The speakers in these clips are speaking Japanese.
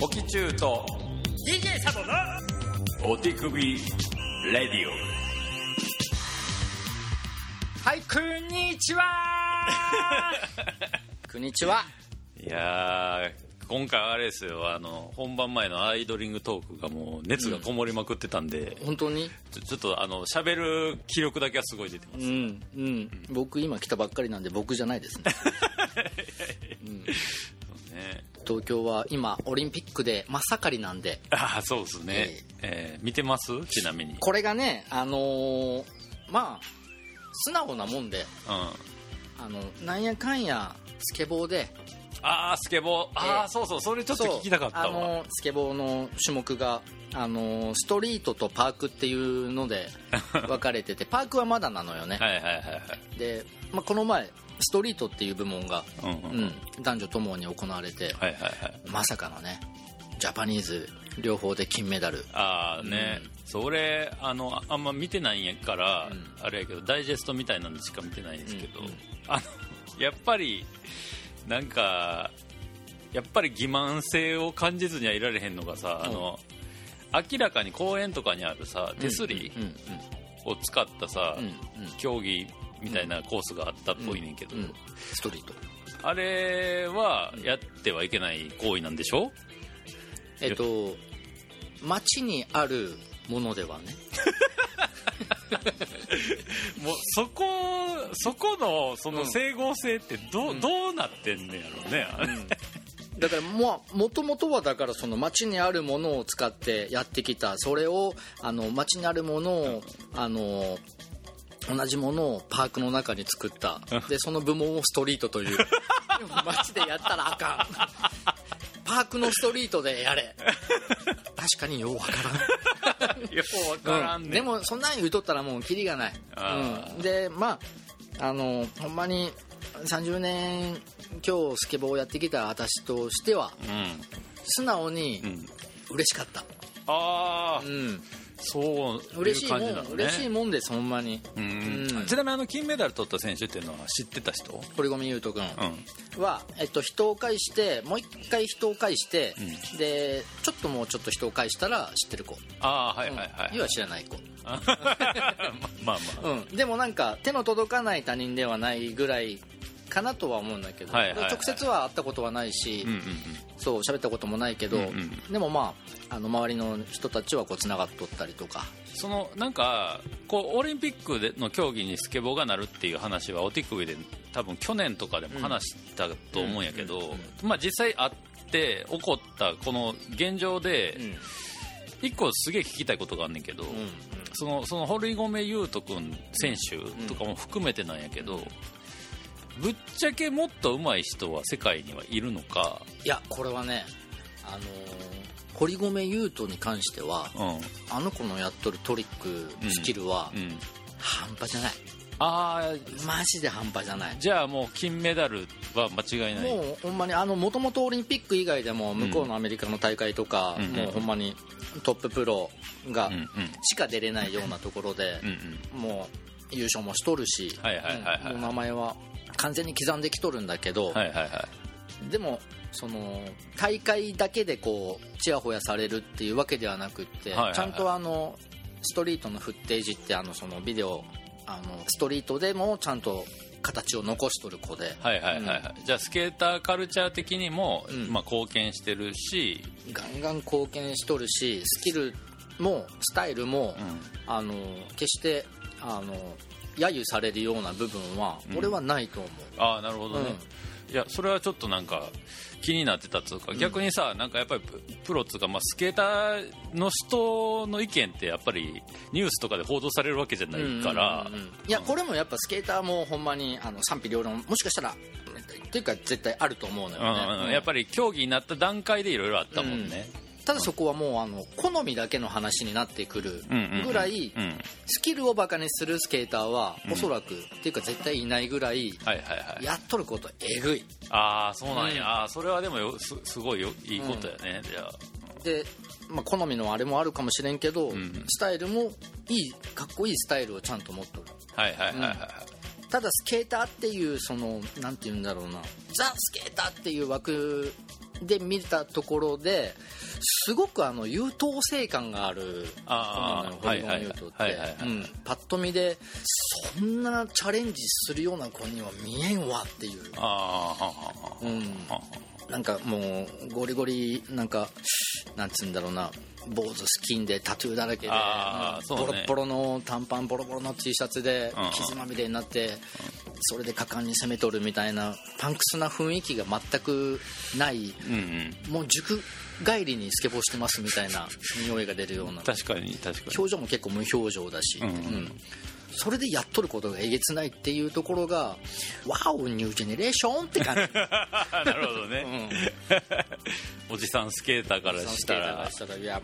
オキチューと DJ サボのお手首レディはいこんにちは。こんにちは。オいやー今回あれですよ。あの本番前のアイドリングトークがもう熱がこもりまくってたんで、本当に？ちょちょっとあの喋る気力だけはすごい出てます、うんうん。僕今来たばっかりなんで僕じゃないですねね、東京は今オリンピックで真っ盛りなんで。ああそうですね、えー。見てます？ちなみに。これがねあのーまあ素直なもんで。うん。あのなんやかんやスケボーで。ああスケボー。ああ、えー。そうそうそれちょっと聞きたかったあわのスケボーの種目があのストリートとパークっていうので分かれてて パークはまだなのよね、はいはいはいはい。で、まあ、この前ストリートっていう部門が、うんうん。うん男女ともに行われて、はいはいはい。まさかのねジャパニーズ両方で金メダル。ああね、それあのあんま見てないんやから、うん。あれやけどダイジェストみたいなんでしか見てないんですけど、うんうん。あのやっぱりなんかやっぱり欺瞞性を感じずにはいられへんのがさ、あの明らかに公園とかにあるさ手すりうんうん。を使ったさ、うんうん。競技みたいなコースがあったっぽいねんけど、うん。ストリート。あれはやってはいけない行為なんでしょ？えっと街にあるものではね。もうそこそこのそのうん。整合性ってど,、ううん。どうなってんねやろね、だからももともとはだからその街にあるものを使ってやってきた。それをあの街にあるものをあの同じものをパークの中に作った。でその部門をストリートという。街でやったらあかん。パークのストリートでやれ。確かにようわからん。よう分からんね、うん。でもそんなん言うとったらもうキリがない、うん、でまああのほんまに30年今日スケボーをやってきた私としてはうん。素直にうん。嬉しかった、ああ、うん、そう嬉しいもん、ね嬉しいもんですほんまに。うん。うん。ちなみにあの金メダル取った選手っていうのは知ってた人？堀米雄斗君。うん。は、えっと、人を介してもう一回人を介して、うでちょっともうちょっと人を介したら知ってる子、ああはいはいはい、うん。要は知らない子。ま あまあまあ、うん、でもなんか手の届かない他人ではないぐらいかなとは思うんだけど、はいはいはい。直接は会ったことはないし、うんうんそう喋ったこともないけど、うんうんでもまああの周りの人たちはこうつながっとったりとか。そのなんかこうオリンピックでの競技にスケボーがなるっていう話はお手首で多分去年とかでも話したと思うんやけど、うんうんまあ、実際あって起こったこの現状で一個すげえ聞きたいことがあんねんけど、そのその堀米雄斗君選手とかも含めてなんやけど、ぶっちゃけもっと上手い人は世界にはいるのか、いやこれはねあのー堀米雄斗に関してはうん。あの子のやっとるトリックスキルはうん、半端じゃない、ああマジで半端じゃない。じゃあもう金メダルは間違いない。もうほんまにあのもともとオリンピック以外でも向こうのアメリカの大会とか、うんもうほんまにトッププロがうんうん。しか出れないようなところでうん、うん。もう優勝もしとるし、はいはいはいはい。うんもう名前は完全に刻んできとるんだけど、はいはいはい。でもその大会だけでこうちやほやされるっていうわけではなくって、はいはいはい。ちゃんとあのストリートのフッテージってあのそのビデオあのストリートでもちゃんと形を残しとる子で、はいはいはいはい、じゃあスケーターカルチャー的にも、うん。まあ、貢献してるし、ガンガン貢献しとるしスキルもスタイルも、うん。あの決してあの揶揄されるような部分はうん。俺はないと思う、ああなるほどね、いやそれはちょっとなんか気になってたっつうか、逆にさなんかやっぱりププロっつうか、まあ、スケーターの人の意見ってやっぱりニュースとかで報道されるわけじゃないから、うんうんうんうん。いやこれもやっぱスケーターもほんまにあの賛否両論もしかしたらっていうか絶対あると思うのよね、うんうんうん。やっぱり競技になった段階でいろいろあったもんね、ただそこはもうあの好みだけの話になってくるぐらいうん。スキルをバカにするスケーターはうんおそらく、っていうか絶対いないぐらいやっとることえぐい。ああそうなんや、それはでもよすすごいよいいことやね、じゃあ。で、まあ、好みのあれもあるかもしれんけど、んスタイルもいいかっこいいスタイルをちゃんと持っとる。はいはいはいはい、ただスケーターっていうそのなんて言うんだろうな。ザ・スケーターっていう枠で見たところですごくあの優等生感があるあーホリゴンユートって。はいはいはい。はいうん。パッと見でそんなチャレンジするような子には見えんわっていう、あなんかもうゴリゴリなんかなんつうんだろうな。坊主スキンでタトゥーだらけで、ね。ボロッボロの短パンボロボロの T シャツで傷まみれになって、それで果敢に攻めとるみたいなパンクスな雰囲気が全くない。うんうんもう塾帰りにスケボーしてますみたいな匂いが出るような確かに確かに表情も結構無表情だし、うんうんそれでやっとることがえげつないっていうところがワオニュージェネレーションって感じ。なるほどね、おじさんスケーターからしたら。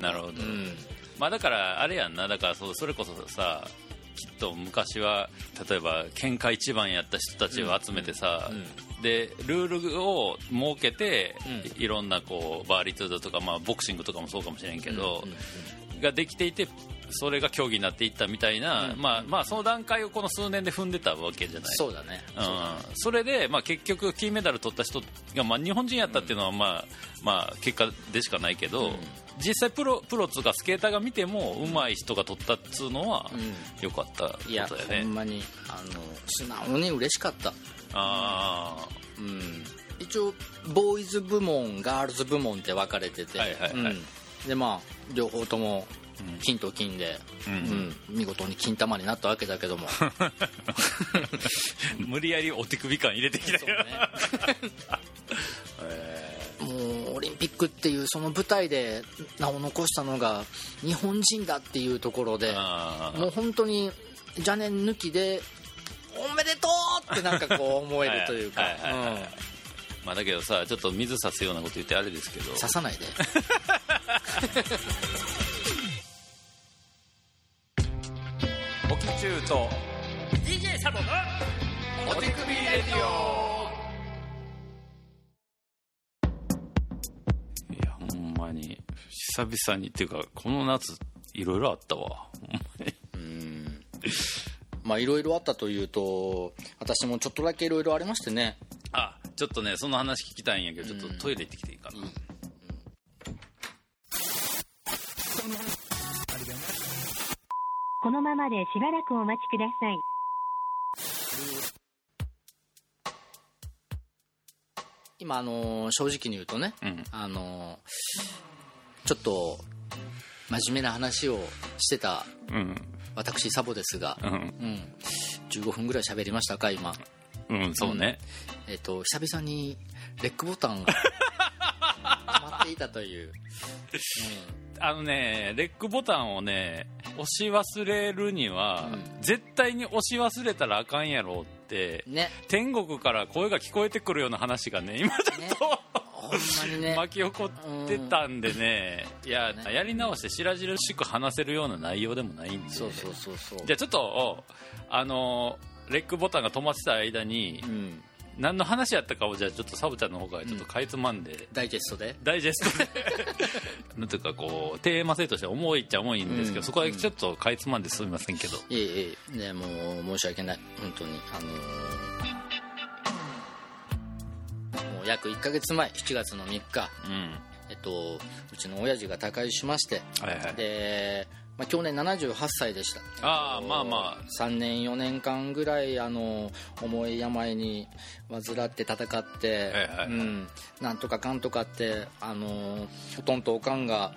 なるほど。うん。まあだからあれやんな。だからそうそれこそさきっと昔は例えば喧嘩一番やった人たちを集めてさ、うん。でルールを設けて、ういろんなこうバーリトゥードとか、まあ、ボクシングとかもそうかもしれんけど、うんうん。ができていてそれが競技になっていったみたいな、うん。まあまあその段階をこの数年で踏んでたわけじゃない。そうだね。うん、それで、まあ、結局金メダル取った人が、まあ、日本人やったっていうのは、まあまあ、結果でしかないけど、うん。実際プロプロっつうかスケーターが見ても上手い人が取ったっつうのはうよかったこといやだよね、ほんまにあの素直に嬉しかった。あうん。一応ボーイズ部門ガールズ部門って分かれてて、はいはいはい。うん。でまあ両方ともうん金と金で、うん。うん。見事に金玉になったわけだけども。あ 無理やりお手首感入れてきたよ、ね。もうオリンピックっていうその舞台で名を残したのが日本人だっていうところでもう本当に邪念抜きでおめでとうってなんかこう思えるというか。まあ、だけどさちょっと水差すようなこと言ってあれですけど。刺さないで オキチューと DJ サボのお手首レディオ。いやほんまに久々にっていうかこの夏いろいろあったわ。ほんまにうん。まあいろいろあったというと私もちょっとだけいろいろありましてね。あちょっとねその話聞きたいんやけどちょっとトイレ行ってきていいかな、このままでしばらくお待ちください。今あの正直に言うとねうん。あのちょっと真面目な話をしてたうん。私サボですが、うん。うん、15分ぐらい喋りましたか今。うんそうね、えっ、と久々にレックボタンがていたという、あのねレックボタンをね押し忘れるには、うん。絶対に押し忘れたらあかんやろってうん、ね。天国から声が聞こえてくるような話がね今ちょねっと、ほんまにね。巻き起こってたんでね、いや、ね。やり直して白々しく話せるような内容でもないんでそうそうそうそう。じゃあちょっとあのレックボタンが止まってた間に、うん、何の話やったかをじゃあちょっとサブちゃんの方からちょっとかいつまんで、ダイジェストで？ダイジェストで。なんていうかこうテーマ性としては重いっちゃ重いんですけど、うん。そこはちょっとかいつまんですみませんけど、いえいえ。ねもう申し訳ない。本当に。あのー。もう約1ヶ月前。7月の3日。うん。えっとうちの親父が他界しまして。はいはい。で、まあ、去年78歳でした。ああまあまあ。3年4年間ぐらいあの重い病に患って戦って、はいはいはい。うん、なんとかかんとかってあのおとんとおかんが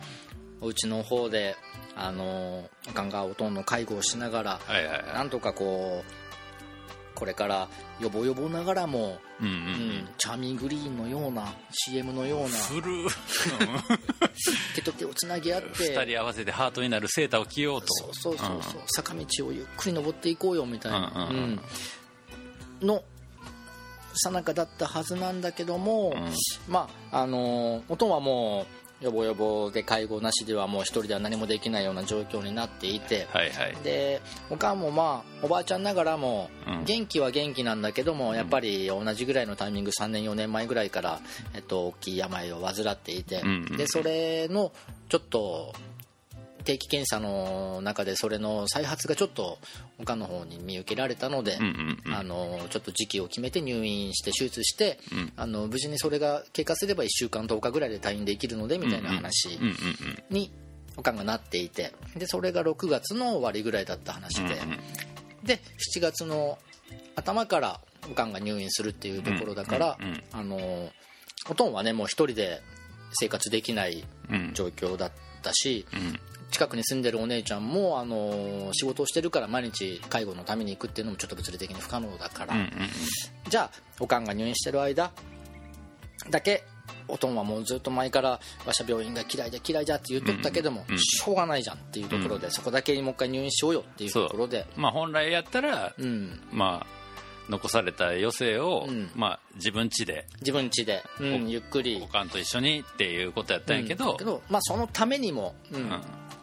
お家の方であのおかんがおとんの介護をしながらはいはいはないんとかこうこれからよぼよぼながらも、うんうんうん。チャーミーグリーンのような CM のようなフル 手と手をつなぎ合って2人合わせてハートになるセーターを着ようと。そうそうそうそう、坂道をゆっくり登っていこうよみたいな、うんうんうん。うん。のさなかだったはずなんだけども、うん。まああの元はもうよぼよぼで介護なしではもう一人では何もできないような状況になっていて、はいはい。でおかんもまあおばあちゃんながらもうん。元気は元気なんだけども、やっぱり同じぐらいのタイミング3年4年前ぐらいから、えっと、大きい病を患っていて、でそれのちょっと定期検査の中でそれの再発がちょっと他の方に見受けられたので、あのちょっと時期を決めて入院して手術して、うん。あの無事にそれが経過すれば1週間10日ぐらいで退院できるのでみたいな話におかんがなっていてでそれが6月の終わりぐらいだった話で、うんうんで7月の頭からおかんが入院するっていうところだから、あのおとんはねもう一人で生活できないうん。状況だったし、うん。近くに住んでるお姉ちゃんもあの仕事をしてるから毎日介護のために行くっていうのもちょっと物理的に不可能だから、じゃあおかんが入院してる間だけおとんはもうずっと前からわしゃ病院が嫌いだ嫌いだって言っとったけども、しょうがないじゃんっていうところで、そこだけにもう一回入院しようよっていうところで。まあ本来やったら、うん、まあ残された余生を、うん。まあ自分家で自分家で、うんおゆっくり。おかんと一緒にっていうことやったんやけど、うん。けどまあ、そのためにも、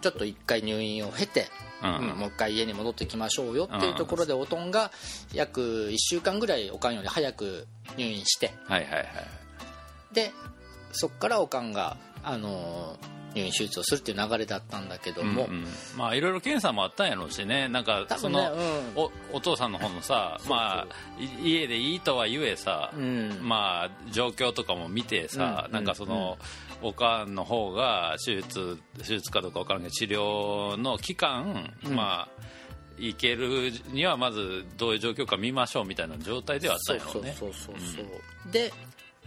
ちょっと一回入院を経て、もう一回家に戻ってきましょうよっていうところでおとんが約1週間ぐらいおかんより早く入院して。はいはいはい。でそこからおかんが、あのー入院手術をするっていう流れだったんだけども、うんうん。まあいろいろ検査もあったんやろうしね。なんかそ多分ねの、おお父さんの方のさまあい家でいいとは言えさ、うん。まあ状況とかも見てさ、うんなんかその、おかんの方が手術手術かどうか分からんけど治療の期間、うん。まあいけるにはまずどういう状況か見ましょうみたいな状態ではあったんやろそううねそうそうそう、で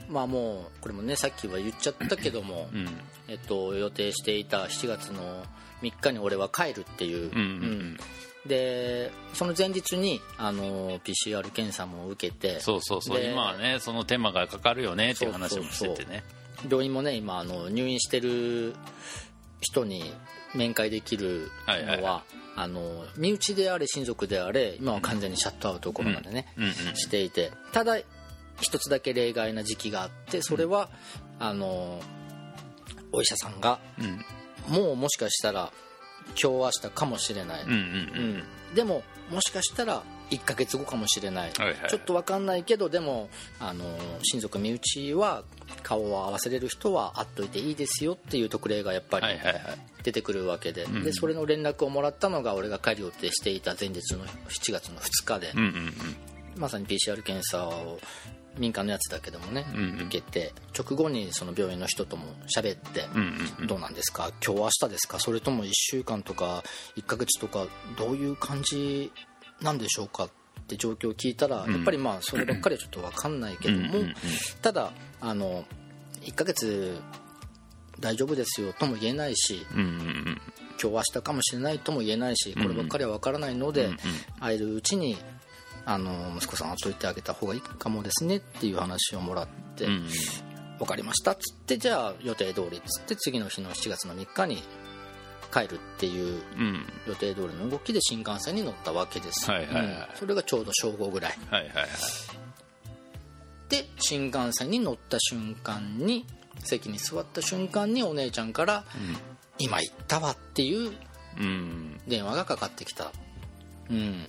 まあもうこれもねさっきは言っちゃったけども、うん。えっと、予定していた7月の3日に俺は帰るっていう、うんうんでその前日にあの PCR 検査も受けてそうそうそう。で今はねその手間がかかるよねっていう話もしててね。病院もね今あの入院してる人に面会できるのは,、はいはいはあの身内であれ親族であれ今は完全にシャットアウトコロナでね、うんうん。していて。ただ一つだけ例外な時期があってそれは、あのお医者さんがうん。もうもしかしたら今日明日かもしれない、うんでももしかしたら1ヶ月後かもしれない、はいはい。ちょっと分かんないけどでもあの親族身内は顔を合わせれる人は会っといていいですよっていう特例がやっぱりはいはいはい。出てくるわけで,、んでそれの連絡をもらったのが俺が帰る予定していた前日の7月の2日で、うんうんうん。まさに PCR 検査を民間のやつだけどもね、うんうん。受けて直後にその病院の人とも喋って、どうなんですか？今日明日ですか？それとも1週間とか1ヶ月とかどういう感じなんでしょうかって状況を聞いたら、ん。やっぱりまあそればっかりはちょっと分かんないけども、ただあの1ヶ月大丈夫ですよとも言えないし今日明日かもしれないとも言えないしこればっかりは分からないので、会えるうちにあの息子さん会っといてあげた方がいいかもですねっていう話をもらって、うんうん。分かりましたっつってじゃあ予定通りっつって次の日の7月の3日に帰るっていううん。予定通りの動きで新幹線に乗ったわけです、はいはいはい。うん。それがちょうど正午ぐらい。はいはいはい。で新幹線に乗った瞬間に席に座った瞬間にお姉ちゃんから「今行ったわ」っていううん。電話がかかってきた。うん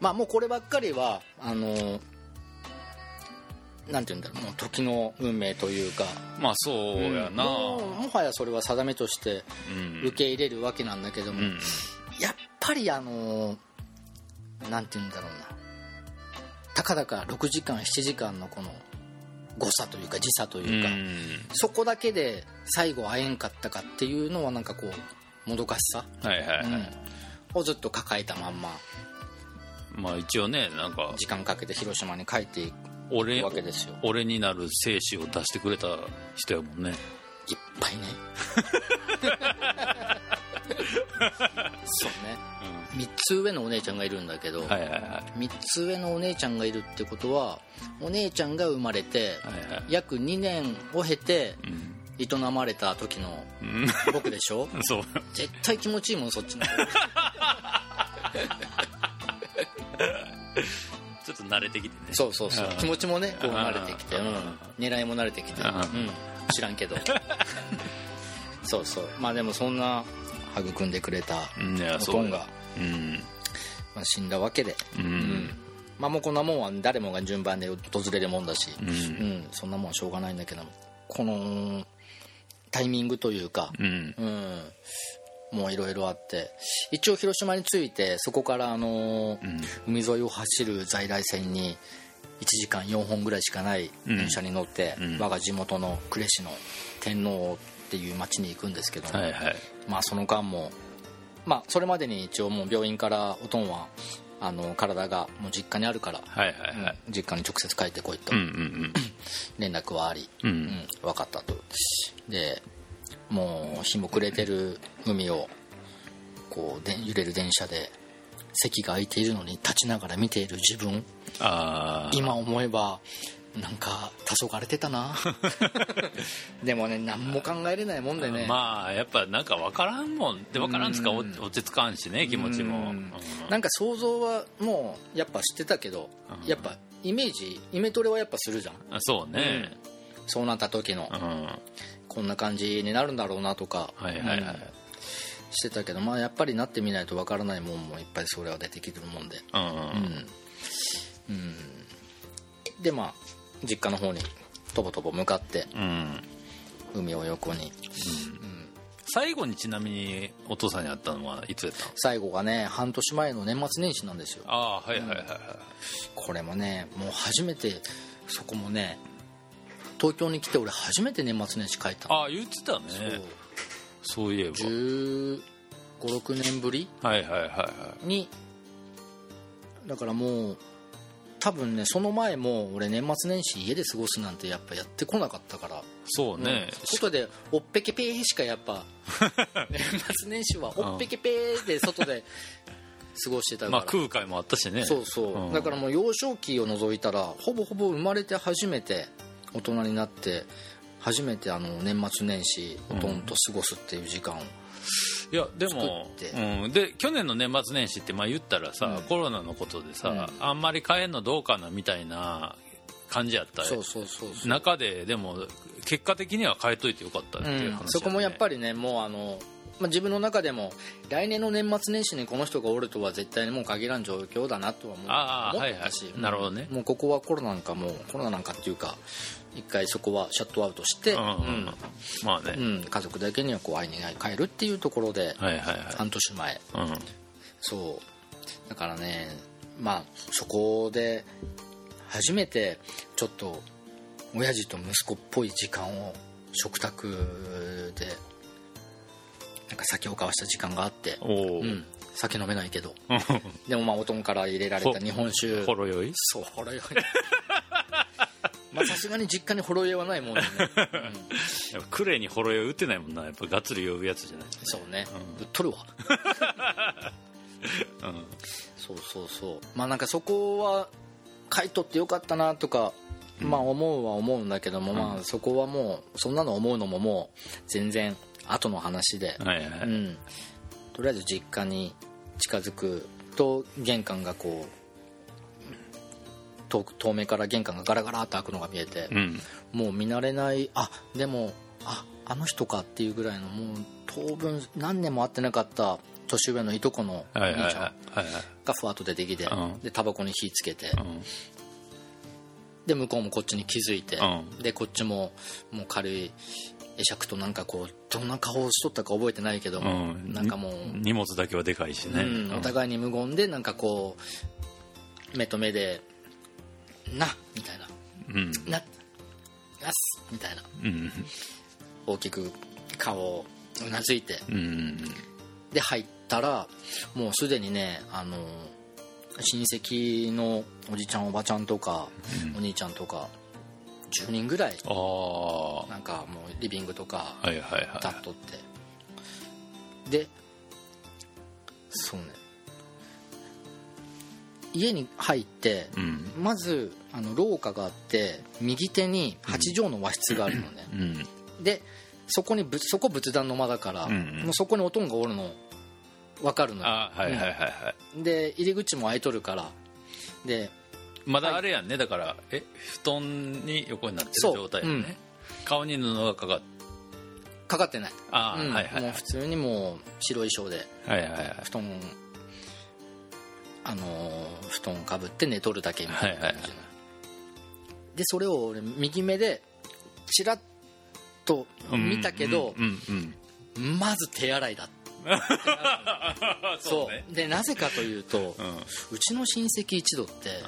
まあもうこればっかりはあのなんて言うんだろうもう時の運命というか。まあそうやな。もうもはやそれは定めとしてうん。受け入れるわけなんだけども、うん。やっぱりあのなんて言うんだろうな。たかだか6時間7時間のこの誤差というか時差というか、そこだけで最後会えんかったかっていうのはなんかこうもどかしさ、はいはいはい。うん。をずっと抱えたまんままあ一応ねなんか時間かけて広島に帰ってい俺くわけですよ。俺になる精子を出してくれた人やもんね。いっぱいね。そうね。3つ上のお姉ちゃんがいるんだけど、はいはいはい。3つ上のお姉ちゃんがいるってことはお姉ちゃんが生まれてはいはい約2年を経てうん。営まれた時のうん。僕でしょ？そう。絶対気持ちいいもんそっちの方 ちょっと慣れてきてね。そうそうそう。うん。気持ちもねこう慣れてきて、ううん。ん、狙いも慣れてきて、ううん。ん、知らんけど。そうそう。まあでもそんな育んでくれたおとんが、うん。まあ、死んだわけで、ううんん。まあもうこんなもんは誰もが順番で訪れるもんだし、うん。うん、そんなもんはしょうがないんだけども。このタイミングというか、うん。うん、もいろいろあって。一応広島に着いてそこからあのー海沿いを走る在来線に1時間4本ぐらいしかない電車に乗って、うん。我が地元の呉市の天王っていう町に行くんですけども、はいはい。まあその間もまあそれまでに一応もう病院からおとんはあの体がもう実家にあるから、はいはいはい。実家に直接帰ってこいとうんうん連絡はあり、うん。ううんん、分かったと。でもう日も暮れてる海をこうで揺れる電車で席が空いているのに立ちながら見ている自分。ああ今思えばなんか黄昏れてたな。でもね何も考えれないもんでね、まあやっぱなんか分からんもんで分からんつか落ち着かんしね気持ちも。うん。うん。なんか想像はもうやっぱ知ってたけど、うん。やっぱイメージイメトレはやっぱするじゃん。あそうね。そうなった時の、うんこんな感じになるんだろうなとか、はいはいはい。うんしてたけどまあやっぱりなってみないとわからないもんもいっぱいそれは出てきてるもんで。うんうん、うん、でまあ実家の方にとぼとぼ向かってうん。海を横に。最後にちなみにお父さんに会ったのはいつやったの？最後がね半年前の年末年始なんですよ。ああはいはいはいはい。これもねもう初めてそこもね東京に来て俺初めて年末年始帰ったの。ああ言ってたね。そう。いえば。1 5 6年ぶり？はいはいはいはい。にだからもう多分ねその前も俺年末年始家で過ごすなんてやっぱやってこなかったから。そうね。うん。外でおっぺけぺーしかやっぱ 年末年始はおっぺけぺーで外で 過ごしてたから、まあ空海もあったしね。そうそう、うん。だからもう幼少期を除いたらほぼほぼ生まれて初めて大人になって初めてあの年末年始おとんと過ごすっていう時間を、いやでもうん、で去年の年末年始ってまあ言ったらさ、うん。コロナのことでさ、うあんまり帰んのどうかなみたいな感じやった中ででも結果的には変えといてよかったっていう話、うん、そこもやっぱりりねもうあの、まあ、自分の中でも来年の年末年始にこの人がおるとは絶対にもう限らん状況だなとは思ったし、はいはい。なるほどね。うんもうここはコロナなんかもうコロナなんかっていうか一回そこはシャットアウトして、うんまあね、うん。家族だけにはこう会いに帰るっていうところで、はいはいはい。半年前。うん。そう。だからねまあそこで初めてちょっと親父と息子っぽい時間を食卓でなんか酒を交わした時間があって、う。ん、酒飲めないけど。でもまあおとんから入れられた日本酒。ほろ酔い？そうほろ酔い。まあさすがに実家にほろ酔いはないもんね、うん。クレーにほろ酔い打ってないもんな。やっぱがっつり酔うやつじゃない？そうね、うん。売っとるわ。うん。そうそうそう。まあなんかそこは買い取ってよかったなとか、まあ思うは思うんだけども、まあそこはもうそんなの思うのももう全然後の話で、はいはい。はい、うん、とりあえず実家に近づくと玄関がこう遠く遠目から玄関がガラガラっと開くのが見えて、うん。もう見慣れないあでもああの人かっていうぐらいのもう当分何年も会ってなかった年上のいとこの兄ちゃんがふわっと出てきて、うん。でタバコに火つけて、うん。で向こうもこっちに気づいて、うでこっちももう軽い会釈となんかこうどんな顔をしとったか覚えてないけども、うん。なんかもう、に荷物だけはでかいしね、うん、お互いに無言でなんかこう目と目で「な」みたいな。うん「な」「なす」みたいな。うん。大きく顔をうなずいて。うん。で入ったらもうすでにねあの親戚のおじちゃんおばちゃんとか、お兄ちゃんとか10人ぐらい。なんかもうリビングとか立っとって。でそうね。家に入ってうん。まずあの廊下があって右手に8畳の和室があるのね、うん。でそこにぶそこ仏壇の間だから、うんうん。もうそこにおとんがおるの。分かるのよ。あはいはいはいはい、で入り口も開いとるから。でまだあれやんね。だからえ布団に横になってる状態やね、うん。顔に布がかかってかかってない、ああ、うん。はいはい普通にもう白い衣装ではいはいはい。布団あのー布団かぶって寝とるだけみたいな感じの、はいはい。はでそれを俺右目でチラッと見たけどう、んうんうん。まず手洗いだ そうね。でなぜかというと、うん。うちの親戚一同って、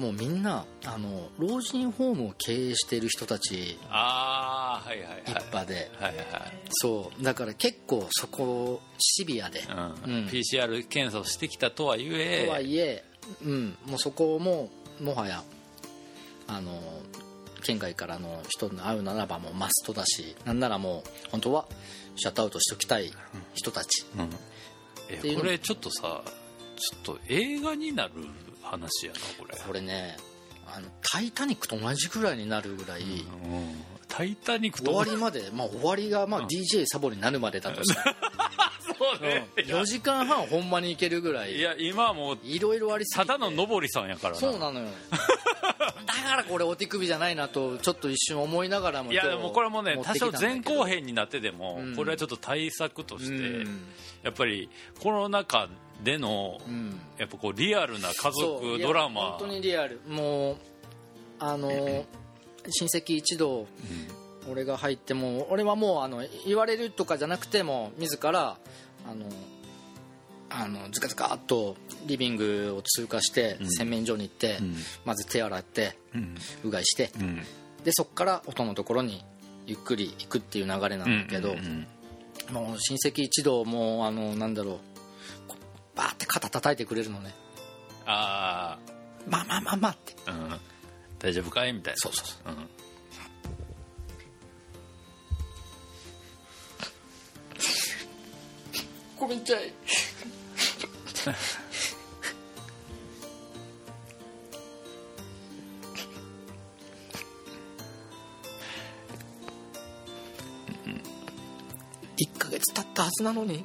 もうみんなあの老人ホームを経営している人たちああはいはいはい。一派で、はいはいそう。だから結構そこシビアで、はい、うん。うん PCR 検査をしてきたとはいえ。とはいえ、うん、もうそこももはやあの県外からの人に会うならばもうマストだしなんならもう本当はシャットアウトしておきたい人たち、うん。うの。これちょっとさちょっと映画になる話やなこれ。これねあの「タイタニック」と同じぐらいになるぐらい、うん。タイタニックと終わりまで、まあ、終わりがまあ DJ サボになるまでだとして、そうね、4時間半ほんまに行けるぐらい。いや今はもういろいろありすぎて。ただの上りさんやからな。そうなのよ。だからこれお手首じゃないなとちょっと一瞬思いながらもいやでもこれもね多少前後編になってでも、うん。これはちょっと対策として、うん。やっぱりコロナ禍での、うん。やっぱこうリアルな家族ドラマ。本当にリアル。もうあの 親戚一同俺が入っても俺はもうあの言われるとかじゃなくても自らあのあのズカズカっとリビングを通過してん。洗面所に行って、うん。まず手洗ってうん。うがいしてうん。でそこから音のところにゆっくり行くっていう流れなんだけど、うんうん。もう親戚一同もうあのなんだろうバーって肩叩いてくれるのね。あまあまあまあまあって。あ、うん、大丈夫かいみたいな。そうそうそう。うん。ごめんちゃい。1ヶ月経ったはずなのに。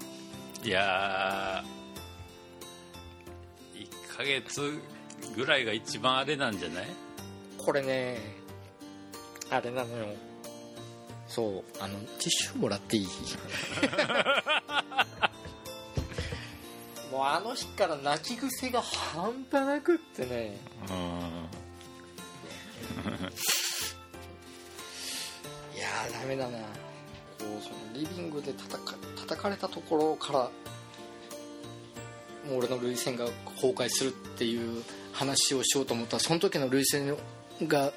いやー。1ヶ月ぐらいが一番あれなんじゃない？これねあれなのよ。そうあのティッシュもらっていい？もうあの日から泣き癖が半端なくってね。うん。いやーダメだな。こうそのリビングで叩か叩かれたところからもう俺の涙腺が崩壊するっていう話をしようと思ったらその時の涙腺が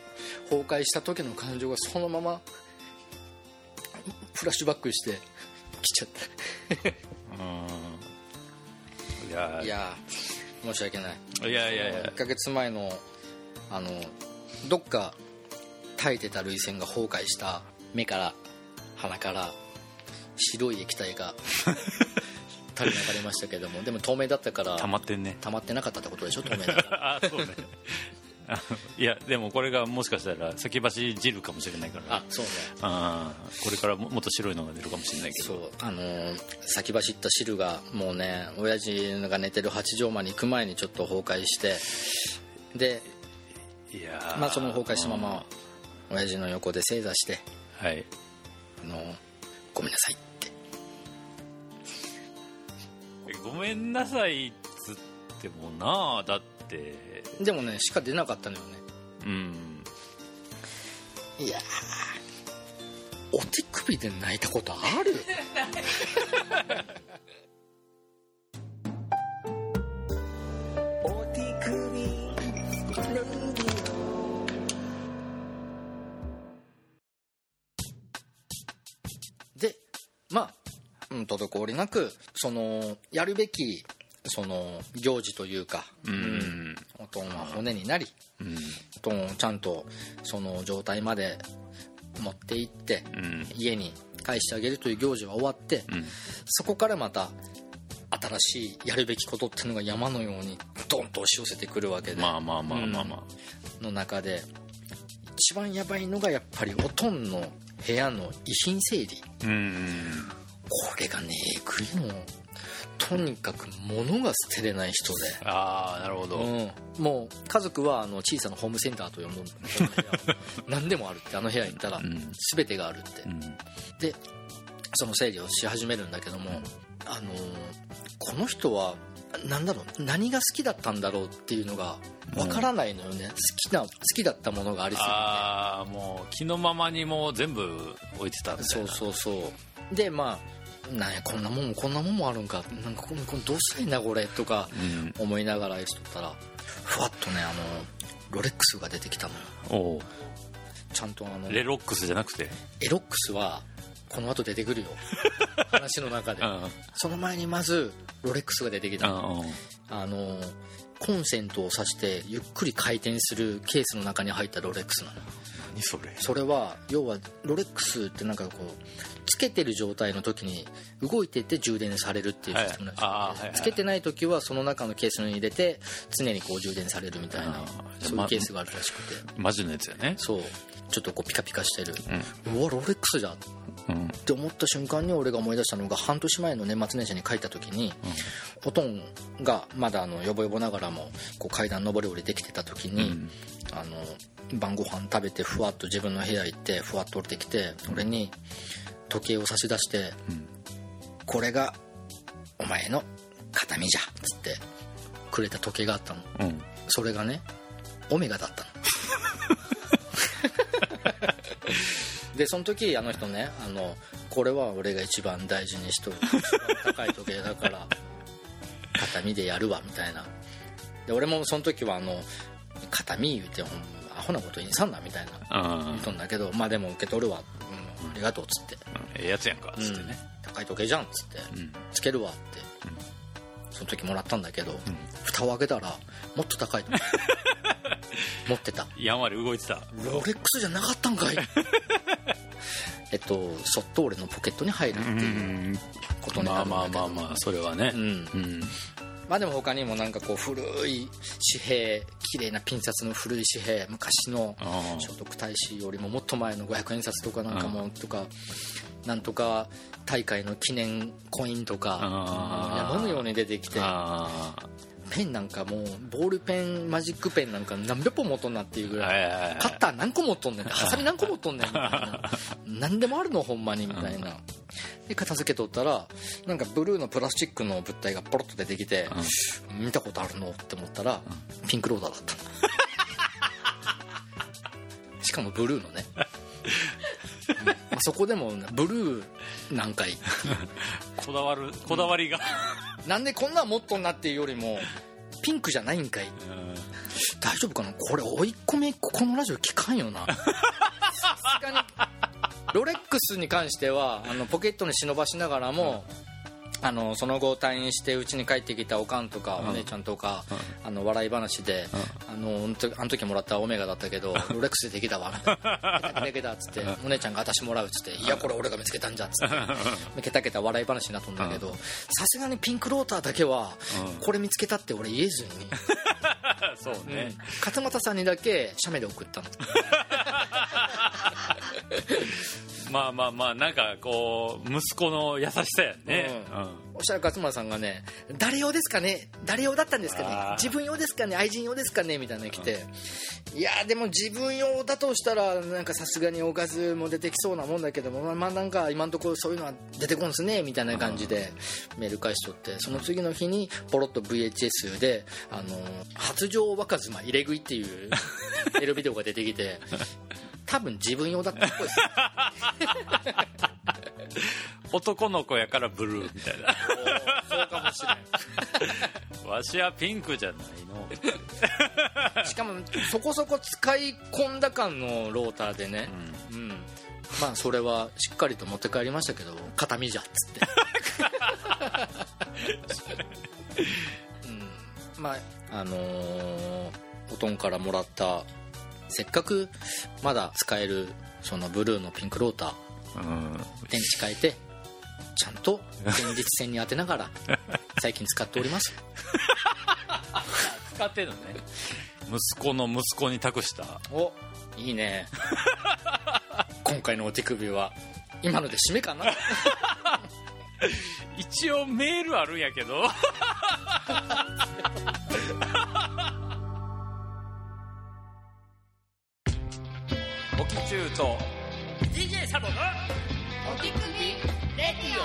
崩壊した時の感情がそのままフラッシュバックしてきちゃっうん。いや。たいやー申し訳ない。いやいやいや。1ヶ月前のあのどっか耐えてた涙腺が崩壊した目から鼻から白い液体が垂れ流れましたけども。でも透明だったから溜まってんね。溜まってなかったってことでしょ？透明だからあそうね。いやでもこれがもしかしたら先走汁かもしれないから。あそうね。あーこれからももっと白いのが出るかもしれないけど。そう。あのー先走った汁がもうね親父が寝てる八畳間に行く前にちょっと崩壊してで、いやー。まあ、その崩壊したまま親父の横で正座してうんはい。あのーごめんなさいごめんなさいっつってもなあだって。でもねしか出なかったのよね。うん。いやーお手首で泣いたことある？うん、滞りなくそのやるべきその行事というか、うん。おとんは骨になりうん。おとんをちゃんとその状態まで持って行ってうん。家に返してあげるという行事は終わって、うん。そこからまた新しいやるべきことっていうのが山のようにドンと押し寄せてくるわけで、まあまあまあまあまの中で一番やばいのがやっぱりおとんの部屋の遺品整理。あうんこれがねえぐいのとにかく物が捨てれない人で、ああなるほど、うん、もう家族はあの小さなホームセンターと呼ぶ何でもあるってあの部屋に行ったらうん。全てがあるって。うん。でその整理をし始めるんだけどもあのーこの人は何だろう何が好きだったんだろうっていうのがわからないのよね、好きな好きだったものがありすぎて。ああもう気のままにもう全部置いてたみたいな。そうそうそう。でまあなんやこんなもんもこんなもんもあるんか。なんかこれこれどうしたらいいんだこれとかうん。思いながらしとったらふわっとねあのロレックスが出てきたのおう。ちゃんとあのレロックスじゃなくて？エロックスはこの後出てくるよ。話の中で。うん。その前にまずロレックスが出てきたうん。あのコンセントを挿してゆっくり回転するケースの中に入ったロレックスなの。何それ？それは要はロレックスってなんかこうつけてる状態の時に動いてて充電されるっていうシステムなんですよ、はいはいはい。つけてない時はその中のケースに入れて常にこう充電されるみたいなそういうケースがあるらしくて。マジのやつやね。そう。ちょっとこうピカピカしてる、うわロレックスじゃん。っうん。て思った瞬間に俺が思い出したのが半年前の年末年始に帰った時に、おとんがまだあのヨボヨボながらもこう階段上り下りできてた時に、うん。あの晩ご飯食べてふわっと自分の部屋行ってふわっと降りてきて俺に時計を差し出して「これがお前の形見じゃ」っつってくれた時計があったの。うん。それがねオメガだったの。でその時あの人ねあのこれは俺が一番大事にしとる一番高い時計だから形見でやるわみたいな。で俺もその時はあの形見言うてほんまアホなこと言いさんなみたいな。うん言うとんだけどまあでも受け取るわ、うん、ありがとうっつって、ええやつやんかつってね。うん。高い時計じゃんっつって、うん。つけるわって、その時もらったんだけど、蓋を開けたらもっと高い。持ってた。やんわり動いてた。ロレックスじゃなかったんかい。えっとそっと俺のポケットに入るっていうことになまあるんだけど。まあまあまあそれはね。うん。うん。まあでも他にもなんかこう古い紙幣綺麗なピン札の古い紙幣昔のああ聖徳太子よりももっと前の500円札とかなんかもとかなんとか大会の記念コインとか山のように出てきてあペンなんかもうボールペンマジックペンなんか何百本持っとんなっていうぐあらいカッター何個持っとんねん？ハサミ何個持っとんねん？みたいな。何でもあるのほんまにみたいな。で片付けとったらなんかブルーのプラスチックの物体がポロッと出てきて見たことあるの？って思ったらピンクローダーだった。の しかもブルーのね、うんまあ、そこでもブルーなんかいこだわるこだわりが。なんでこんなん持っとんなっていうよりもピンクじゃないんかい。大丈夫かな？これ追い込みこのラジオ聞かんよな。さすがに。ロレックスに関してはあのポケットに忍ばしながらも、あのその後退院してうちに帰ってきたおかんとか、うん。お姉ちゃんとか、あの笑い話で、あのあの時あの時もらったオメガだったけどロレックスでできたわみたいな「ケタケタ」っつってお姉ちゃんが私もらうっつって「いやこれ俺が見つけたんじゃ」っつって。ケタケタ笑い話になっとんだけどさすがにピンクローターだけはうん。これ見つけたって俺言えずに。そうね。勝俣さんにだけ写メで送ったの まあまあまあなんかこう息子の優しさやね。うそしたら勝俣さんがね「誰用ですかね？誰用だったんですかね？自分用ですかね？愛人用ですかね?」みたいなの来て「いやでも自分用だとしたらなんかさすがにおかずも出てきそうなもんだけどもまあまあなんか今のところそういうのは出てこんすね」みたいな感じでメール返しとってその次の日にポロッと VHS で「あの発情若妻入れ食い」っていうエロビデオが出てきて 多分自分用だったっぽいです。男の子やからブルーみたいな。そうかもしれん。わしはピンクじゃないの。しかもそこそこ使い込んだ感のローターでね、うん。まあそれはしっかりと持って帰りましたけど形見じゃっつって、うん、まああのーおとんからもらったせっかくまだ使えるそのブルーのピンクローターうん。電池変えてちゃんと現実線に当てながら 最近使っております。使ってんのね。息子の息子に託した。おいいね。今回のお手首は今ので締めかな？一応メールあるんやけどきちゅうと DJ サボのお手首レディ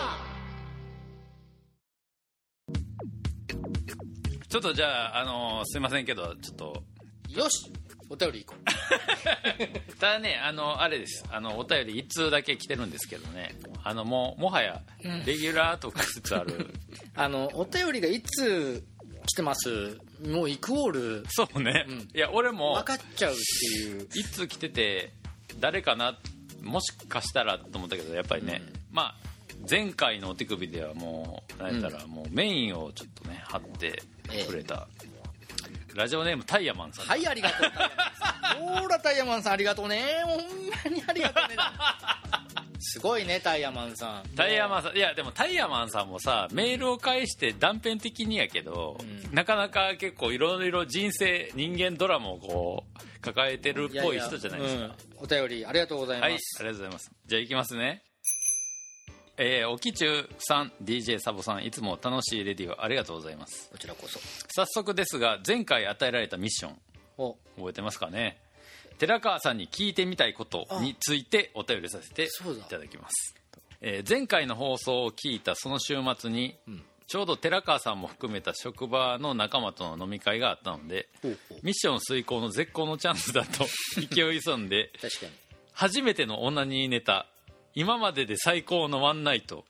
ちょっとじゃあ、あのーすいませんけどちょっと。オよしお便り行こ ただねあのあれです。あのお便り1通だけ来てるんですけどね。あのもうもはやレギュラーとかしつつある、あのお便りがいつ来てます。もうイクオール。そうね、うん。いや俺も分かっちゃうっていう。いつ来てて誰かな？もしかしたらと思ったけどやっぱりね、まあ前回のお手首ではもう何やったらもうメインをちょっとね貼ってくれた、ラジオネームタイヤマンさん、はいありがとうほら タイヤマンさんありがとうね。ほんまにありがとうね。すごいねタイヤマンさん。タイヤマンさんいやでもタイヤマンさんもさメールを返して断片的にやけど、うん。なかなか結構いろいろ人生人間ドラマをこう抱えてるっぽい人じゃないですか。うんお便りありがとうございまはい、あす、りがとうございます。じゃあ行きますね。えー、おきちゅうさん、DJ サボさん、いつも楽しいレディオありがとうございます。こちらこそ。早速ですが、前回与えられたミッション、お。覚えてますかね？寺川さんに聞いてみたいことについてお便りさせていただきます。えー前回の放送を聞いたその週末に、んちょうど寺川さんも含めた職場の仲間との飲み会があったので、ミッション遂行の絶好のチャンスだと 勢い急んで、確かに。初めてのオナニーネタ今までで最高のワンナイト、好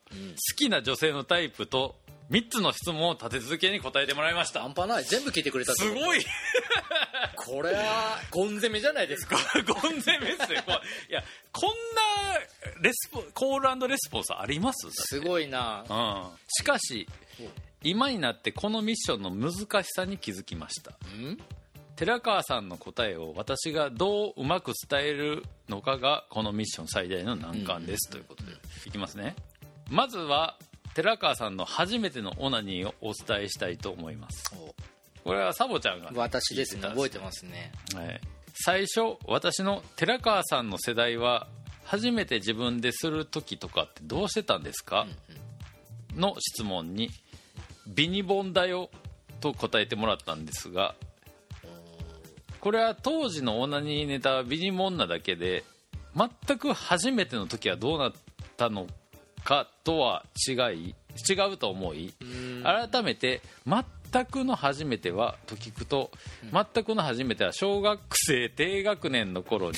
きな女性のタイプと3つの質問を立て続けに答えてもらいました。半端ない。全部聞いてくれたすごい。これはゴン攻めじゃないですか。ゴン攻めっすよ。いやこんなレスポコールレスポンスあります？すごいな。うん、しかし今になってこのミッションの難しさに気づきました。うん？寺川さんの答えを私がどううまく伝えるのかがこのミッション最大の難関です、ということで。いきますね。まずは寺川さんの初めてのオナニーをお伝えしたいと思います。お。これはサボちゃんが私ですね。覚えてまますね。す、はい、最初私の寺川さんの世代は初めて自分でする時とかってどうしてたんですか、の質問に「ビニボンだよ」と答えてもらったんですがこれは当時のオナニーネタはビニボンなだけで全く初めての時はどうなったのかとは違い違うと思い改めて全くの初めてはと聞くと全くの初めては小学生低学年の頃に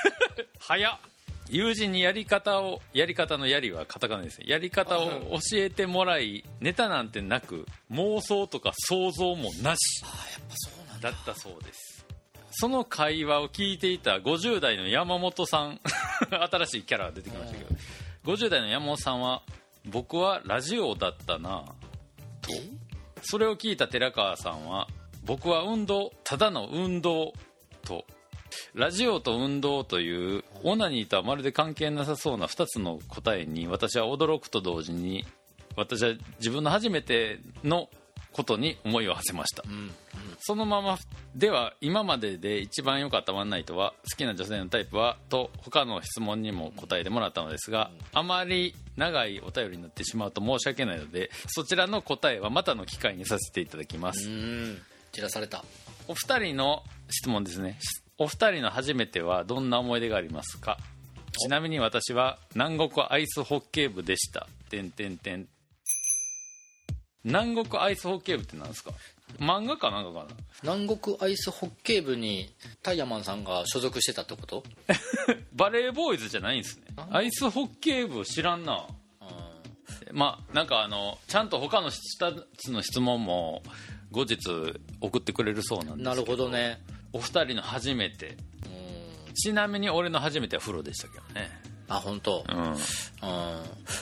早っ友人にやり方をやり方のやりはカタカナですね。やり方を教えてもらいネタなんてなく妄想とか想像もなしだ。ったそうです。その会話を聞いていた50代の山本さん 新しいキャラが出てきましたけど50代の山本さんは僕はラジオだったなと。それを聞いた寺川さんは僕は運動ただの運動とラジオと運動というオナニーとはまるで関係なさそうな2つの答えに私は驚くと同時に私は自分の初めてのことに思いを馳せました、そのままでは今までで一番良かったワンナイトは好きな女性のタイプはと他の質問にも答えてもらったのですがあまり長いお便りになってしまうと申し訳ないのでそちらの答えはまたの機会にさせていただきます、うん。散らされた。お二人の質問ですねお二人の初めてはどんな思い出がありますか？ちなみに私は南国アイスホッケー部でした。てんてんてん。南国アイスホッケー部って何ですか？漫画かなんかかな？南国アイスホッケー部にタイヤマンさんが所属してたってこと？バレーボーイズじゃないんですね。アイスホッケー部知らんな。まあなんかあのちゃんと他の2つの質問も後日送ってくれるそうなんですけど。なるほどねお二人の初めて。うん。ちなみに俺の初めては風呂でしたけどね。あ本当。うん。うん。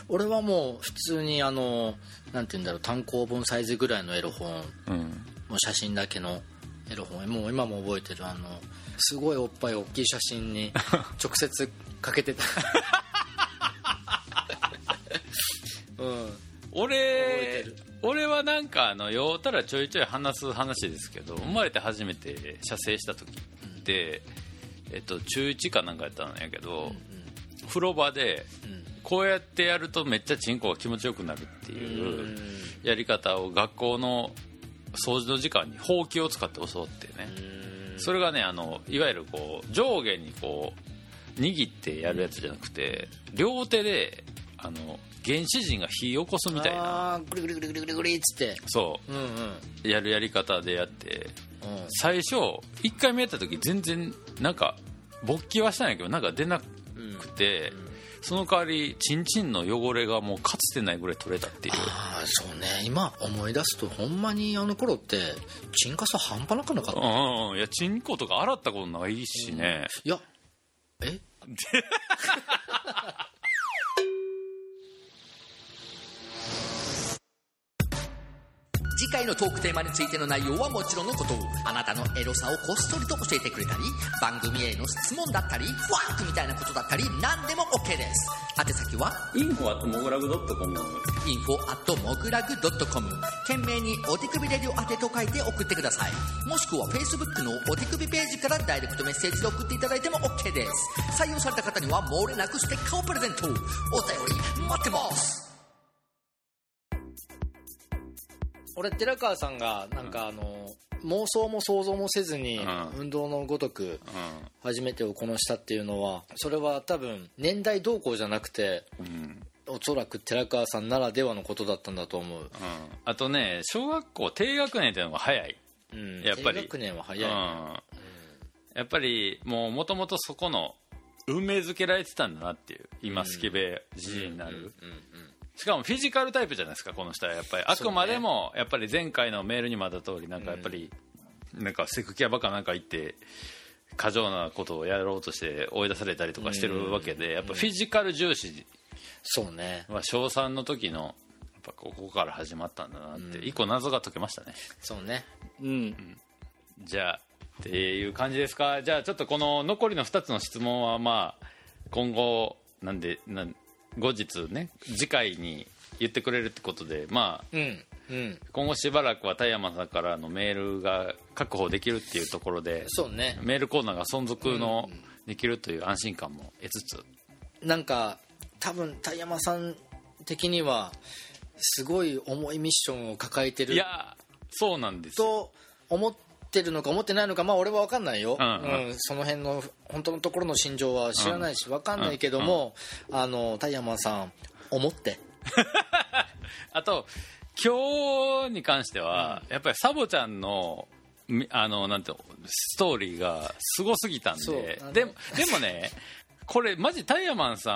俺はもう普通にあのなんて言うんだろう単行本サイズぐらいのエロ本。うん。もう写真だけのエロ本。もう今も覚えてるあのすごいおっぱい大きい写真に 直接かけてた。うん。覚俺俺はなんかあの酔うたらちょいちょい話す話ですけど生まれて初めて射精した時って、えっと、中1かなんかやったんやけど、風呂場でうん。こうやってやるとめっちゃチンコが気持ちよくなるっていうやり方を学校の掃除の時間にほうきを使って教わってね、それがねあのいわゆるこう上下にこう握ってやるやつじゃなくて両手であの原始人が火起こすみたいな。あーグリグリグリグリグリグリっつって。そう。んうん。うやるやり方でやって。うん。最初1回目やった時全然なんか勃起はしたんやけどなんか出なくてその代わりチンチンの汚れがもうかつてないぐらい取れたっていう。ああそうね。今思い出すとほんまにあの頃ってチンカス半端なくなかった、いうんうん。いやチンコとか洗ったことないしね、やえ？回のトークテーマについての内容はもちろんのことあなたのエロさをこっそりと教えてくれたり番組への質問だったりファンクみたいなことだったり何でも OK です。宛先はインフォアットモグラグドットコム info at mogulag.com 懸命にお手首レディオ宛てと書いて送ってください。もしくは Facebook のお手首ページからダイレクトメッセージで送っていただいても OK です。採用された方には漏れなくステッカーをプレゼント。お便り待ってます。俺寺川さんがなんかあの、妄想も想像もせずにうん。運動のごとくう初めてをこなしたっていうのはそれは多分年代動向じゃなくておそらく寺川さんならではのことだったんだと思う、うん。あとね小学校低学年っていうのが早い、うん、やっぱり。低学年は早い、うん、やっぱりもうもともとそこの運命づけられてたんだなっていう今スケベじじいになる、しかもフィジカルタイプじゃないですかこの人は。やっぱり。あくまでもやっぱり前回のメールにもあった通りなんかやっぱりなんかセクキャバかなんか行って過剰なことをやろうとして追い出されたりとかしてるわけでやっぱフィジカル重視そうね。は小3の時のやっぱここから始まったんだなって一個謎が解けましたね。そうね。うん。じゃあっていう感じですか？じゃあちょっとこの残りの2つの質問はまあ今後なんでなん後日ね次回に言ってくれるってことでまあうんうん。今後しばらくは田山さんからのメールが確保できるっていうところでそうね。メールコーナーが存続のできるという安心感も得つつ。なんか多分田山さん的にはすごい重いミッションを抱えてるいやそうなんですよ。と思ってるのか思ってないのかまあ俺は分かんないよ、うん。うん。うんその辺の本当のところの心情は知らないし分かんないけども、あの田山さん思って。あと今日に関しては、やっぱりサボちゃんのみあのなんてストーリーがすごすぎたんで。でもでもねこれマジタイヤマンさ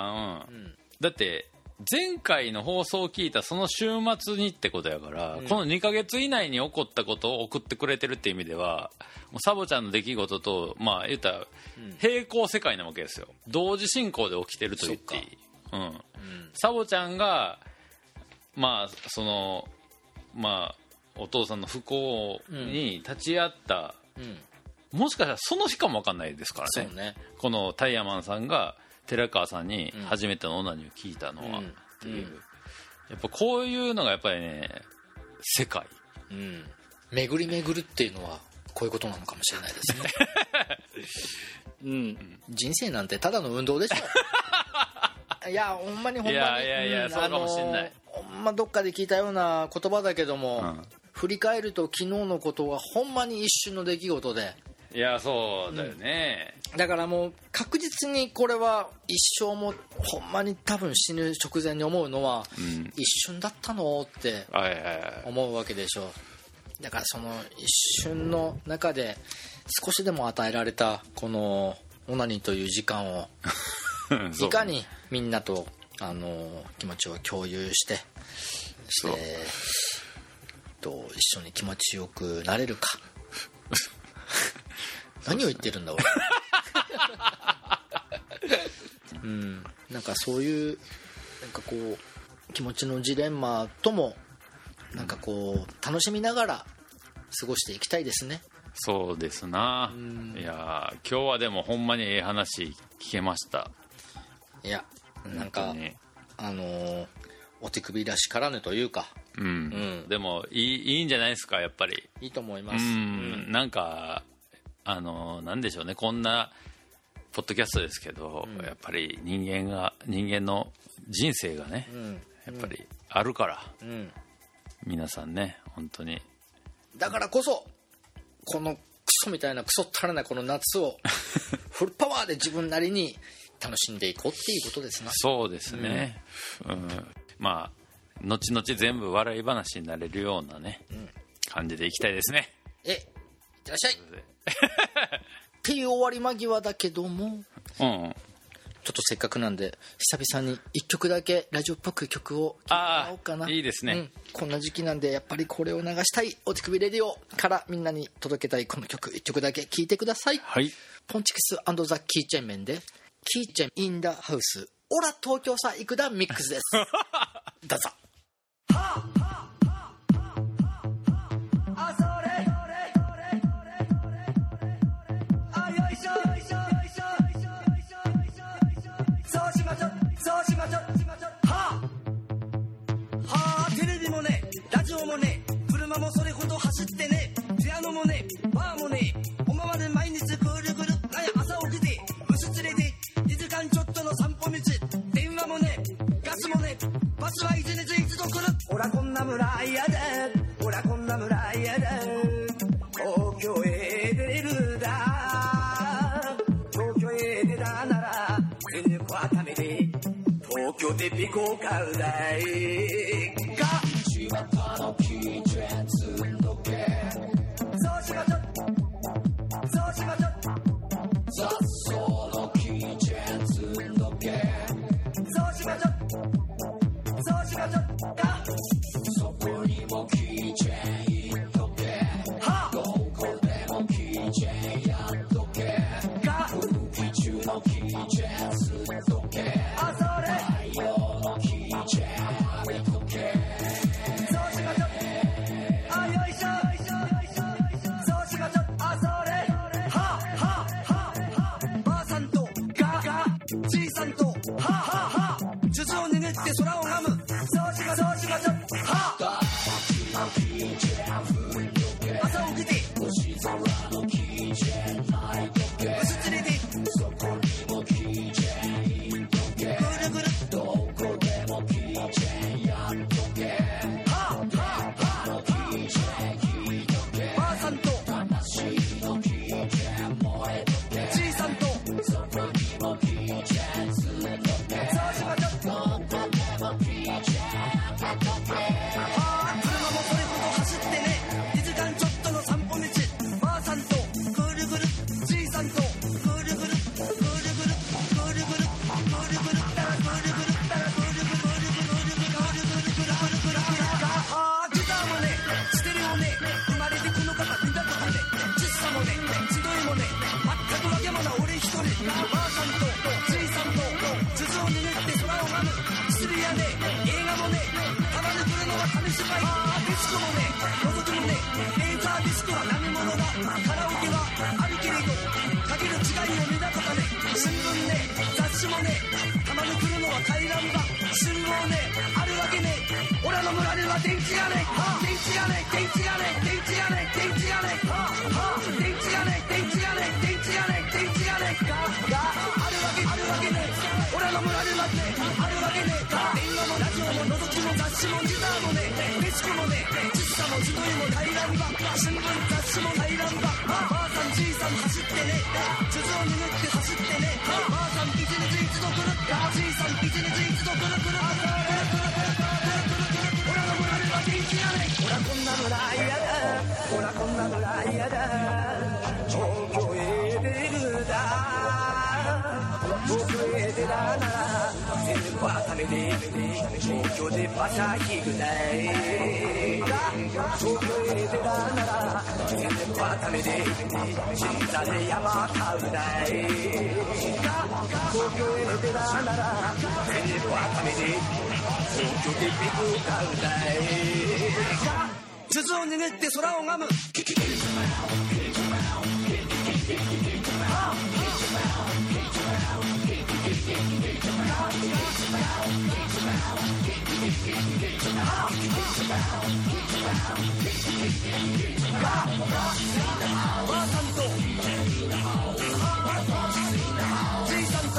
ん、だって前回の放送を聞いたその週末にってことやから、この2ヶ月以内に起こったことを送ってくれてるっていう意味ではもうサボちゃんの出来事とまあ言ったら平行世界なわけですよ。同時進行で起きてると言っていい、うん。サボちゃんがまあそのまあお父さんの不幸に立ち会った、うん。もしかしたらその日かも分かんないですからね。ね。このタイヤマンさんが寺川さんに初めてのオナニーを聞いたのは、うん。っていう、やっぱこういうのがやっぱりね世界。うん。巡り巡るっていうのはこういうことなのかもしれないですね。うん。人生なんてただの運動でしょ。いやほんまにほんまに。いやいやいやん。そうかもしんない。ほんまどっかで聞いたような言葉だけども、うん。振り返ると昨日のことはほんまに一瞬の出来事でいやそうだよね、だからもう確実にこれは一生もほんまに多分死ぬ直前に思うのは、ん。一瞬だったのって思うわけでしょ。うだからその一瞬の中で少しでも与えられたこのオナニーという時間を いかにみんなとあの気持ちを共有してしてと一緒に気持ちよくなれるか 何を言ってるんだ俺。うん。なんかそういうなんかこう気持ちのジレンマともなんかこう楽しみながら過ごしていきたいですね。そうですな、いやー今日はでもほんまにええ話聞けました。いやなんかあのーお手首らしからぬというか。うん、うん。でもいいいいんじゃないですかやっぱり。いいと思いまうす、ん。なんかあのなんでしょうね。こんなポッドキャストですけど、やっぱり人間が人間の人生がね、うん。やっぱりあるから、うん。皆さんね本当に。だからこそこのクソみたいなクソったらないこの夏を フルパワーで自分なりに楽しんでいこうっていうことですな。そうですね、うん。まあ後々全部笑い話になれるようなね、感じでいきたいですね。えいってらっしゃい。っていう終わり間際だけども。うん。ちょっとせっかくなんで久々に1曲だけラジオっぽく曲を聴いてもらおうかな。いいですね。うん。こんな時期なんでやっぱりこれを流したいお手首レディオからみんなに届けたいこの曲1曲だけ聴いてください。はい。ポンチキスザ・キーチェンメンでキーチェン・イン・ダ・ハウスオラ東京さ行くだミックスです。どうぞ ねラジオもね車もそれほど走ってねピアノもねバーもねおまわで毎日ぐるぐるなんや朝起きて牛連れて2時間ちょっとの散歩道電話もねガスもねバスは一日一度来る。ほらこんな村嫌だほらこんな村嫌だ東京へ出るだ。東京へ出たなら全力はためで東京でピコを買うだい。が I'll keep you を握って走ってねばあさん一日一度来るじいさん一日一度来る来るこんな村嫌だほらこんな村嫌だ東京へ出るだ東京へ出たなら全部はためで東京で馬車引くだい東京へ出たなら全部はためで新座で山買うだい東京へ出たなら全部はためで東京でビッグ買うだい鈴を握って空を拝む。ばあさんとじいさんと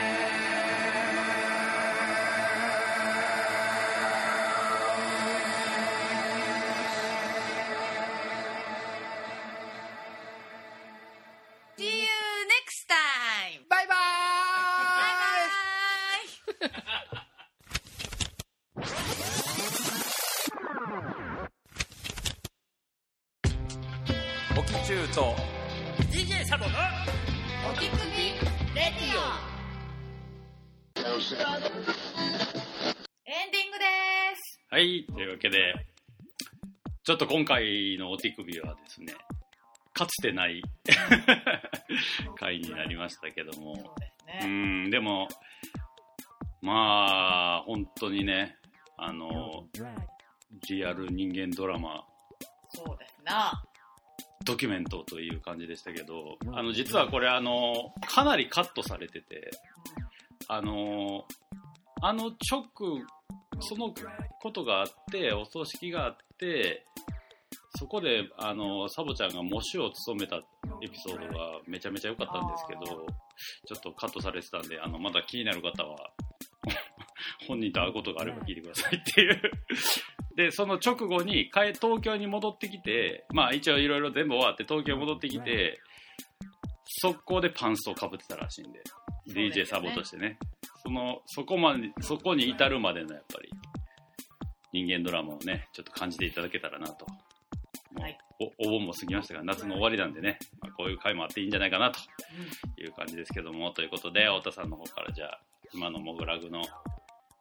と DJ サボのおきくびレディエンディングです。はい、というわけで、ちょっと今回のお手首はですね、かつてない 回になりましたけども、うね。ん、でも、まあ、本当にね、あの、リアル人間ドラマ、そうですな。ドキュメントという感じでしたけど、あの、実はこれあの、かなりカットされてて、あの、あの直、そのことがあって、お葬式があって、そこで、あの、サボちゃんが模試を務めたエピソードがめちゃめちゃ良かったんですけど、ちょっとカットされてたんで、あの、まだ気になる方は、本人と会うことがあれば聞いてくださいっていう。で、その直後に、帰東京に戻ってきて、まあ一応いろいろ全部終わって東京に戻ってきて、速攻でパンストをかぶってたらしいんで、でね DJ サボとしてね。その、そこまで、そこに至るまでのやっぱり、人間ドラマをね、ちょっと感じていただけたらなと。もうはいおお盆も過ぎましたが、夏の終わりなんでね、まあ、こういう回もあっていいんじゃないかなという感じですけども、ということで、太田さんの方からじゃあ、今の mograg の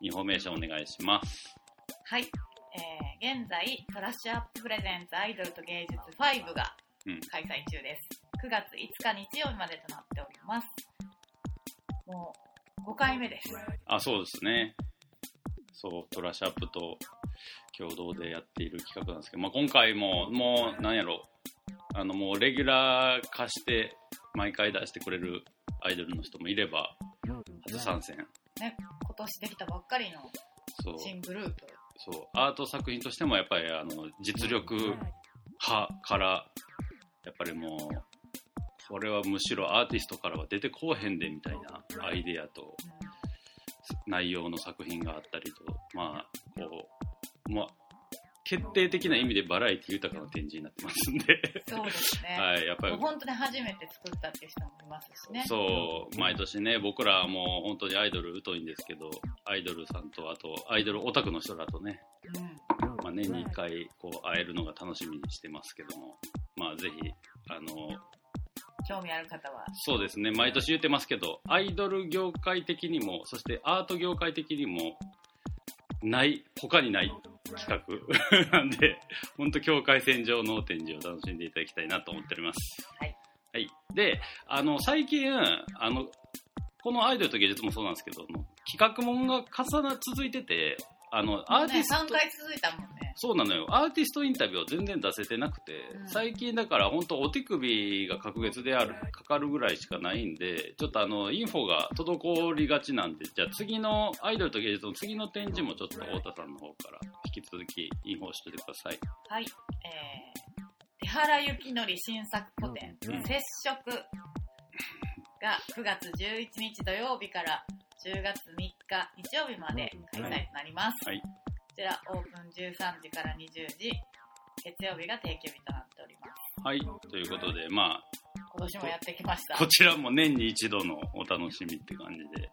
インフォメーションお願いします。はい。えー、現在、 TRASH-UP presents アイドルと芸術5がうん開催中です。9月5日日曜日までとなっております。もう、5回目です。あ、そうですね。そう、 TRASH-UP と共同でやっている企画なんですけど、まあ、今回も、もう、なんやろ、あの、もう、レギュラー化して、毎回出してくれるアイドルの人もいれば、初参戦。ね、今年できたばっかりの新グループ。そう、アート作品としても、やっぱり、あの、実力派から、やっぱりもう、これはむしろアーティストからは出てこうへんで、みたいなアイデアと、内容の作品があったりと、まあ、こう、まあ、決定的な意味でバラエティ豊かな展示になってますんで、そうですね。はい、やっぱり本当に初めて作ったっていう人もいますしね。そう、毎年ね、僕らはもう本当にアイドル疎いんですけど、アイドルさんと、あと、アイドルオタクの人らとね、うん。まあ、年に1回こう会えるのが楽しみにしてますけども、まあ、ぜひ、あの、興味ある方は。そうですね、毎年言ってますけど、アイドル業界的にも、そしてアート業界的にも、ない、他にない企画 なんで、本当境界線上の展示を楽しんでいただきたいなと思っております。はい。はい。で、あの、最近、あの、このアイドルと芸術もそうなんですけど、企画もんが重な続いてて、あの、アーティスね、3ト、回続いたもんね。そうなのよ。アーティストインタビューを全然出せてなくて、うん最近だから本当お手首が隔月である、かかるぐらいしかないんで、ちょっとあの、インフォが滞りがちなんで、じゃあ次の、アイドルと芸術の次の展示もちょっと太田さんの方から引き続きインフォしててください。はい。えー、手原幸則新作古典、うん接触が9月11日土曜日から10月3日日曜日まで開催となります。はいこちらオープン13時から20時、月曜日が定休日となっております。はい。ということで、まあ、今年もやってきました。こちらも年に一度のお楽しみって感じで、で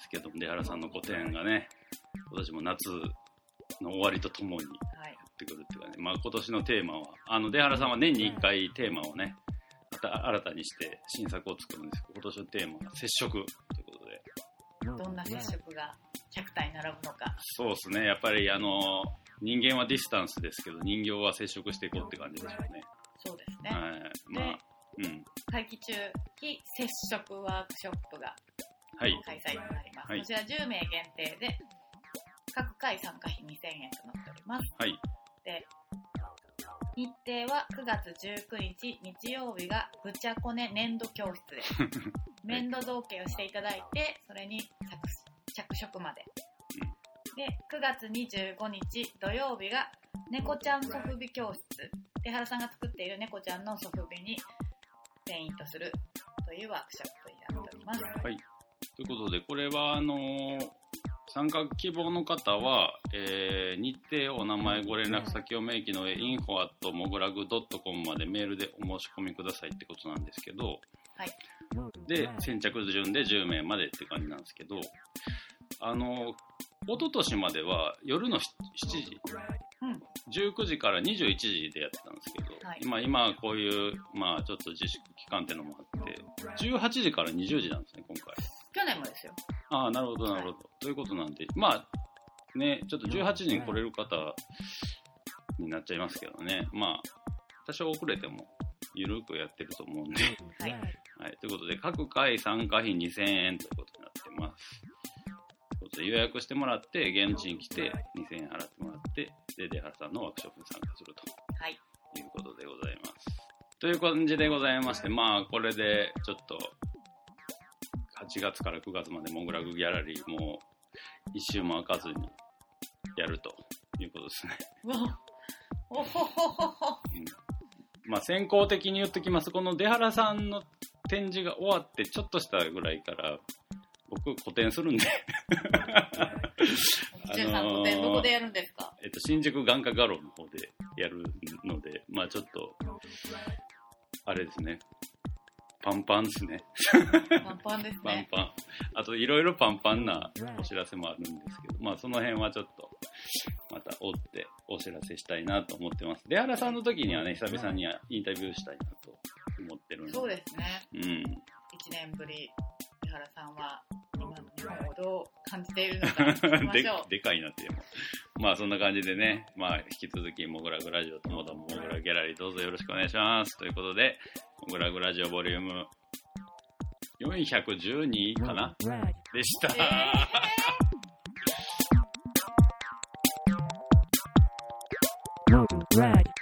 すけど、出原さんの個展がね、今年も夏の終わりとともにはい。ってくるっていうかね、まあ今年のテーマは、あの、出原さんは年に1回テーマをね、また新たにして新作を作るんですけど、今年のテーマは接触どんな接触が100体並ぶのか。そうですね、やっぱりあの、人間はディスタンスですけど、人形は接触していこうって感じでしょうね。そうですね。はい。まあ、うん。会期中、非接触ワークショップがはい。開催となります。はいこちら10名限定で、各回参加費2000円となっております。はい。で、日程は9月19日日曜日がぐちゃこね粘土教室です。粘土造形をしていただいて、それに着着色まで。で、9月25日土曜日が猫ちゃんソフビ教室。手原さんが作っている猫ちゃんのソフビにペイントするというワークショップになっております。ということで、これは、あのー参加希望の方は、えー日程、お名前、ご連絡先を明記の上、info.mogulag.com までメールでお申し込みくださいってことなんですけど、はい。で、先着順で10名までって感じなんですけど、あの、一昨年までは夜の7時、うん19時から21時でやってたんですけど、はい今、今こういう、まあちょっと自粛期間っていうのもあって、18時から20時なんですね、今回。去年もですよ。ああ、なるほど、なるほど。ということなんで、まあ、ね、ちょっと18時に来れる方になっちゃいますけどね。まあ、多少遅れても、ゆるくやってると思うんで。はい。はい。ということで、各回参加費2000円ということになってます。ということで予約してもらって、現地に来て、2000円払ってもらって、で、出原さんのワークショップに参加すると。はい。いうことでございます。という感じでございまして、まあ、これで、ちょっと、8月から9月までモグラグギャラリーも、一周も開かずに、やるということですね。おほほほほ。まあ、先行的に言ってきます。この出原さんの展示が終わって、ちょっとしたぐらいから、僕、個展するんで、ジュンさん、個展どこでやるんですか？えっと、新宿眼科画廊の方でやるので、まあちょっと、あれですね。パンパンですね。パンパンですね。パンパン。あと、いろいろパンパンなお知らせもあるんですけど、まあその辺はちょっと、また追ってお知らせしたいなと思ってます。出原さんの時にはね、久々にインタビューしたいなと思ってるんで。そうですね。うん。1年ぶり、井原さんは今の日本をどう感じているのか聞きまでしょう。でかいなっていうのまあそんな感じでね、まあ引き続きモグラグラジオともどもモグラギャラリーどうぞよろしくお願いします。ということで、モグラグラジオボリューム412かな？でした。え Rag.